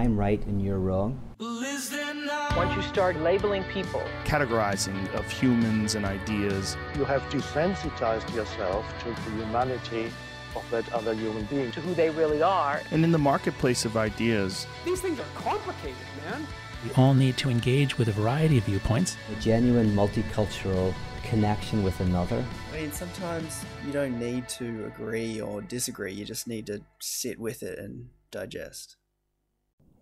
I'm right and you're wrong. Once you start labeling people, categorizing of humans and ideas. You have desensitized yourself to the humanity of that other human being. to who they really are, And in the marketplace of ideas, These things are complicated, man. We all need to engage with a variety of viewpoints. A genuine multicultural connection with another. I mean, sometimes you don't need to agree or disagree, you just need to sit with it and digest.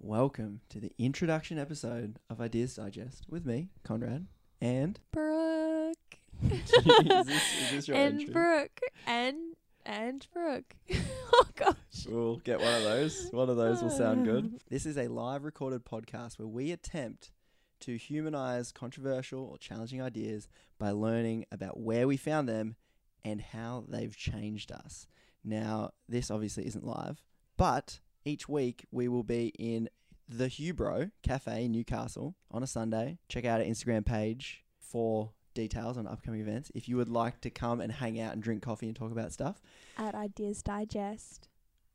Welcome to the introduction episode of Ideas Digest with me, Conrad, and. Brooke. is, this, is this your and entry? Brooke. And and Brooke. oh gosh. We'll get one of those. One of those will sound good. This is a live recorded podcast where we attempt to humanize controversial or challenging ideas by learning about where we found them and how they've changed us. Now, this obviously isn't live, but each week we will be in the Hubro Cafe in Newcastle on a Sunday. Check out our Instagram page for details on upcoming events. If you would like to come and hang out and drink coffee and talk about stuff, At Ideas Digest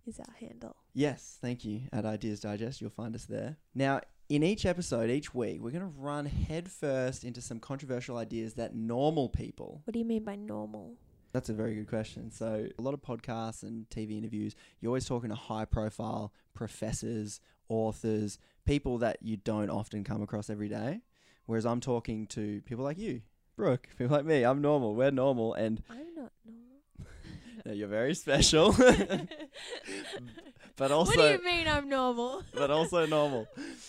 is our handle. Yes, thank you. At Ideas Digest, you'll find us there. Now, in each episode, each week, we're going to run headfirst into some controversial ideas that normal people. What do you mean by normal? That's a very good question. So, a lot of podcasts and TV interviews, you're always talking to high profile professors, authors, people that you don't often come across every day. Whereas I'm talking to people like you, Brooke, people like me. I'm normal. We're normal. And I'm not normal. no, you're very special. but also. what do you mean I'm normal? but also normal.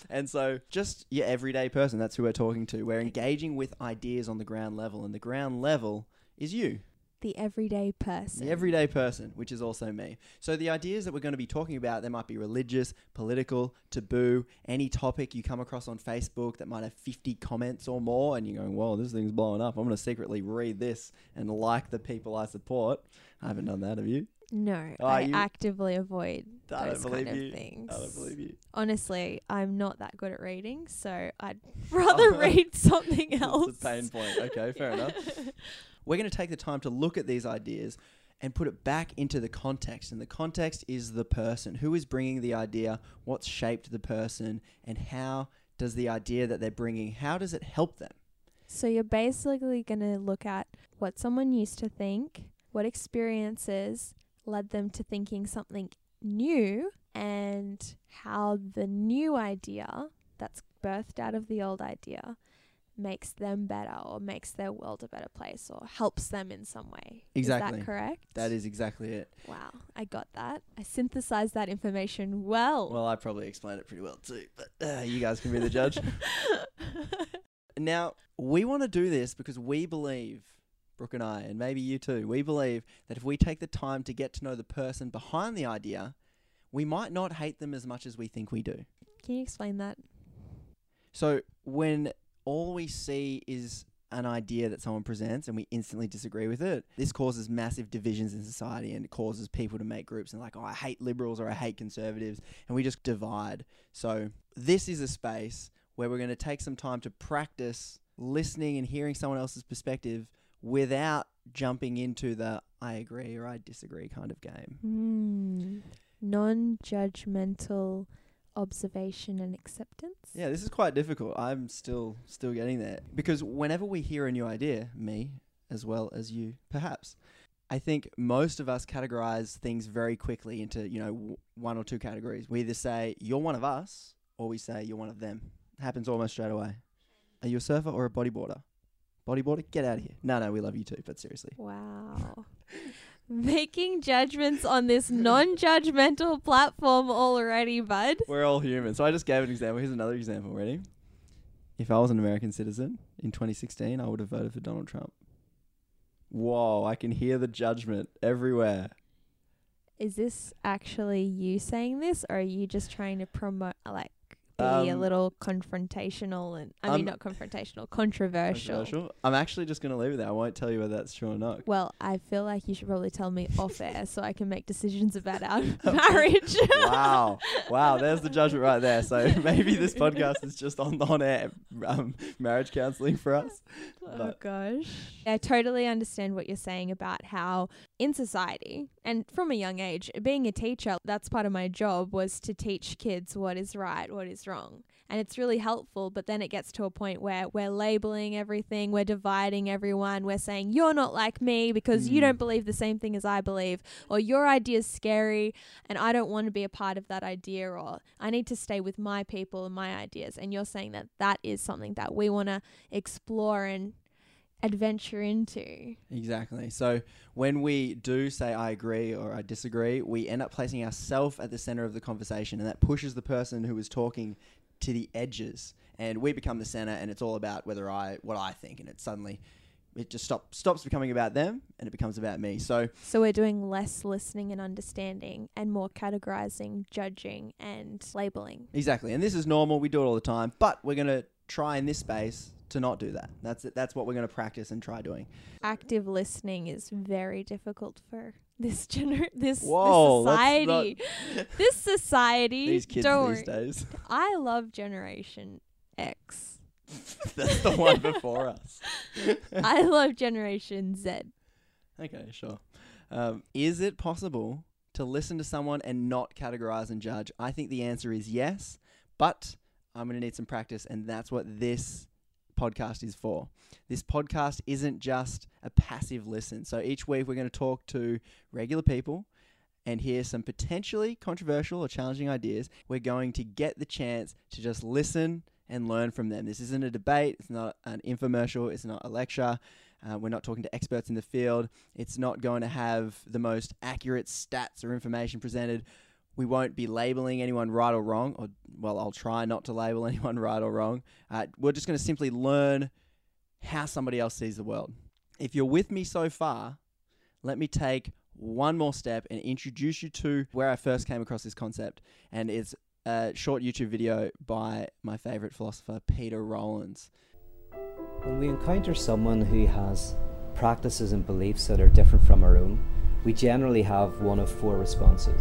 And so, just your everyday person, that's who we're talking to. We're engaging with ideas on the ground level, and the ground level is you, the everyday person. the everyday person, which is also me. So, the ideas that we're going to be talking about, they might be religious, political, taboo, any topic you come across on Facebook that might have 50 comments or more, and you're going, whoa, this thing's blowing up. I'm going to secretly read this and like the people I support. I haven't done that, have you? No, Oh, I you- actively avoid I those kind you. of things. I don't believe you. Honestly, I'm not that good at reading, so I'd rather oh. read something else. It's a pain point. Okay, fair enough. We're going to take the time to look at these ideas and put it back into the context. And the context is the person. Who is bringing the idea? What's shaped the person? And how does the idea that they're bringing, how does it help them? So you're basically going to look at what someone used to think, what experiences led them to thinking something new, and how the new idea that's birthed out of the old idea makes them better or makes their world a better place or helps them in some way. Is Exactly. that correct? That is exactly it. Wow, I got that. I synthesized that information well. Well, I probably explained it pretty well too, but uh, you guys can be the judge. Now, we want to do this because we believe, Brooke and I, and maybe you too, we believe that if we take the time to get to know the person behind the idea, we might not hate them as much as we think we do. Can you explain that? So, when all we see is an idea that someone presents and we instantly disagree with it, this causes massive divisions in society and it causes people to make groups and like, oh, I hate liberals or I hate conservatives, and we just divide. So, this is a space where we're going to take some time to practice listening and hearing someone else's perspective without jumping into the I agree or I disagree kind of game. Hmm. Non judgmental observation and acceptance. Yeah, this is quite difficult. I'm still still getting there because whenever we hear a new idea, me as well as you, perhaps, I think most of us categorize things very quickly into you know w- one or two categories. We either say you're one of us, or we say you're one of them. happens almost straight away. Are you a surfer or a bodyboarder? Bodyboarder, get out of here. No, no, we love you too, but seriously. Wow. Making judgments on this non judgmental platform already, bud. We're all human. So I just gave an example. Here's another example. Ready? If I was an American citizen in 2016, I would have voted for Donald Trump. Whoa, I can hear the judgment everywhere. Is this actually you saying this, or are you just trying to promote, like, be a Um, little confrontational and, I mean, not confrontational, controversial? Controversial. I'm actually just going to leave it there. I won't tell you whether that's true or not. Well, I feel like you should probably tell me off air so I can make decisions about our marriage. wow. Wow, there's the judgment right there. So maybe this podcast is just on on air um, marriage counseling for us. Oh But- gosh. I totally understand what you're saying about how in society. And from a young age being a teacher that's part of my job was to teach kids what is right what is wrong. And it's really helpful but then it gets to a point where we're labeling everything we're dividing everyone we're saying you're not like me because you Mm. don't believe the same thing as i believe or your idea is scary and i don't want to be a part of that idea or i need to stay with my people and my ideas. And you're saying that that is something that we want to explore and adventure into Exactly. So when we do say I agree or I disagree, we end up placing ourselves at the center of the conversation, and that pushes the person who is talking to the edges, and we become the center, and it's all about whether I what I think, and it suddenly it just stop, stops becoming about them, and it becomes about me. So So we're doing less listening and understanding and more categorizing, judging, and labeling. exactly, and this is normal. We do it all the time, but we're gonna try in this space to not do that. That's it. That's what we're gonna practice and try doing. Active listening is very difficult for this gener this, Whoa, this society. this society. These kids don't these days. I love Generation X. That's the one before us. I love Generation Z. Okay, sure. Um, is it possible to listen to someone and not categorize and judge? I think the answer is yes, but I'm going to need some practice, and that's what this podcast is for. This podcast isn't just a passive listen. So each week we're going to talk to regular people and hear some potentially controversial or challenging ideas. We're going to get the chance to just listen and learn from them. This isn't a debate, it's not an infomercial, it's not a lecture. Uh, we're not talking to experts in the field. It's not going to have the most accurate stats or information presented. We won't be labeling anyone right or wrong, or well, I'll try not to label anyone right or wrong. Uh, we're just going to simply learn how somebody else sees the world. If you're with me so far, let me take one more step and introduce you to where I first came across this concept. And it's a short YouTube video by my favorite philosopher, Peter Rollins. When we encounter someone who has practices and beliefs that are different from our own, we generally have one of four responses.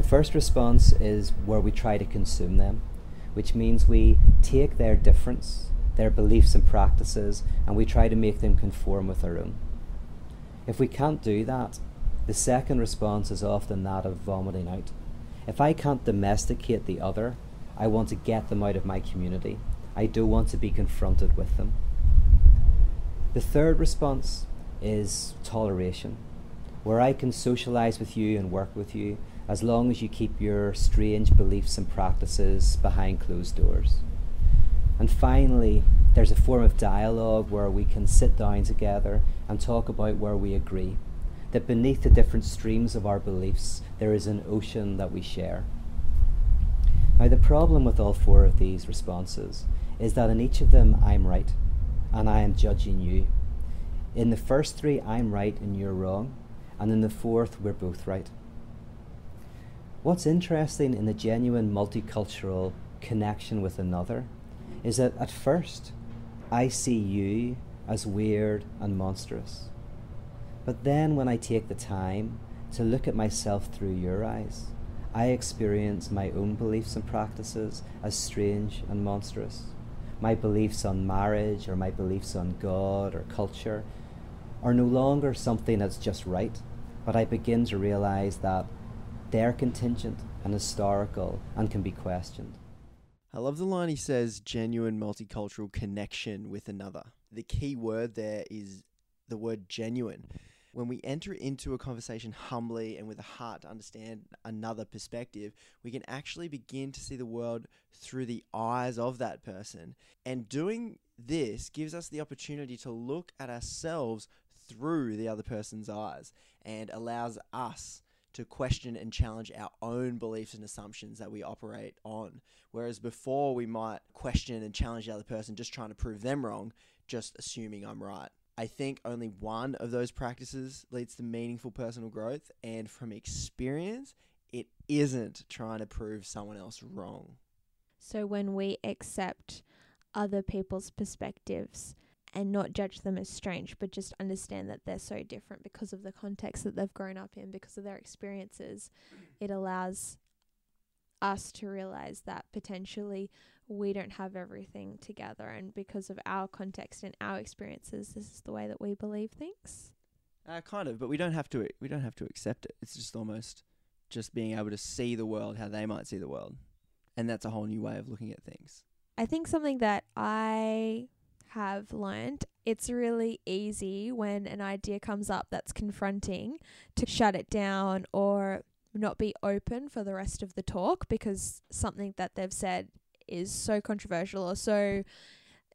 The first response is where we try to consume them, which means we take their difference, their beliefs and practices, and we try to make them conform with our own. If we can't do that, the second response is often that of vomiting out. If I can't domesticate the other, I want to get them out of my community. I don't want to be confronted with them. The third response is toleration, where I can socialize with you and work with you as long as you keep your strange beliefs and practices behind closed doors. And finally, there's a form of dialogue where we can sit down together and talk about where we agree. That beneath the different streams of our beliefs, there is an ocean that we share. Now, the problem with all four of these responses is that in each of them, I'm right and I am judging you. In the first three, I'm right and you're wrong. And in the fourth, we're both right. What's interesting in the genuine multicultural connection with another is that at first, I see you as weird and monstrous. But then, when I take the time to look at myself through your eyes, I experience my own beliefs and practices as strange and monstrous. My beliefs on marriage or my beliefs on God or culture are no longer something that's just right, but I begin to realize that they're contingent and historical and can be questioned. I love the line he says genuine multicultural connection with another. The key word there is the word genuine. When we enter into a conversation humbly and with a heart to understand another perspective, we can actually begin to see the world through the eyes of that person. And doing this gives us the opportunity to look at ourselves through the other person's eyes and allows us to question and challenge our own beliefs and assumptions that we operate on. Whereas before, we might question and challenge the other person just trying to prove them wrong, just assuming I'm right. I think only one of those practices leads to meaningful personal growth, and from experience, it isn't trying to prove someone else wrong. So when we accept other people's perspectives and not judge them as strange, but just understand that they're so different because of the context that they've grown up in, because of their experiences, it allows us to realize that potentially we don't have everything together. And because of our context and our experiences, this is the way that we believe things. Uh, kind of, but we don't have to. We don't have to accept it. It's just almost just being able to see the world how they might see the world, and that's a whole new way of looking at things. I think something that I have learned it's really easy when an idea comes up that's confronting to shut it down or not be open for the rest of the talk because something that they've said is so controversial or so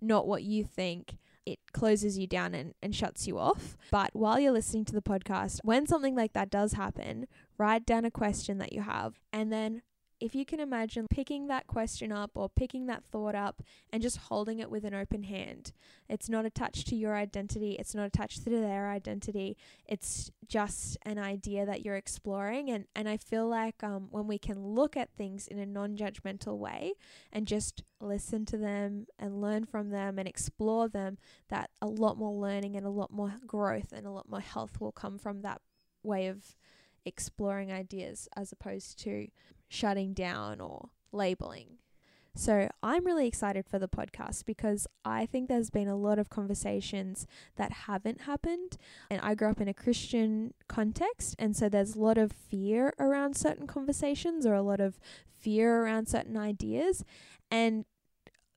not what you think it closes you down and, and shuts you off. But while you're listening to the podcast, when something like that does happen, write down a question that you have and then if you can imagine picking that question up or picking that thought up and just holding it with an open hand, it's not attached to your identity, it's not attached to their identity, it's just an idea that you're exploring. And, and I feel like um, when we can look at things in a non judgmental way and just listen to them and learn from them and explore them, that a lot more learning and a lot more growth and a lot more health will come from that way of exploring ideas as opposed to shutting down or labeling. So, I'm really excited for the podcast because I think there's been a lot of conversations that haven't happened. And I grew up in a Christian context, and so there's a lot of fear around certain conversations or a lot of fear around certain ideas. And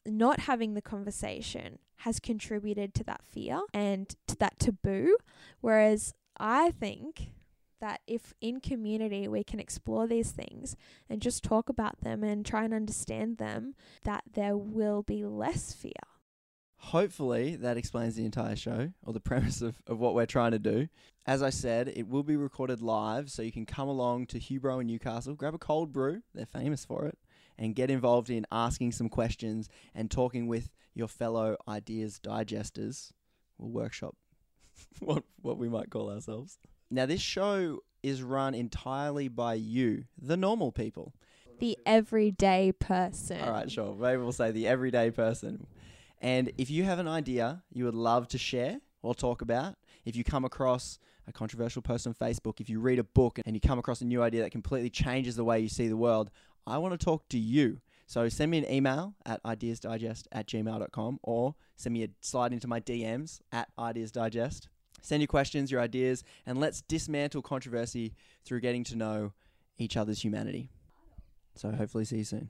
not having the conversation has contributed to that fear and to that taboo. Whereas I think that if in community we can explore these things and just talk about them and try and understand them, that there will be less fear. Hopefully, that explains the entire show or the premise of, of what we're trying to do. As I said, it will be recorded live, so you can come along to Hubro in Newcastle, grab a cold brew, they're famous for it, and get involved in asking some questions and talking with your fellow ideas digesters. We'll workshop what, what we might call ourselves. Now, this show is run entirely by you, the normal people. The everyday person. All right, sure. Maybe we'll say the everyday person. And if you have an idea you would love to share or talk about, if you come across a controversial post on Facebook, if you read a book and you come across a new idea that completely changes the way you see the world, I want to talk to you. So send me an email at ideasdigest at gmail.com or send me a slide into my DMs at ideasdigest. Send your questions, your ideas, and let's dismantle controversy through getting to know each other's humanity. So hopefully see you soon.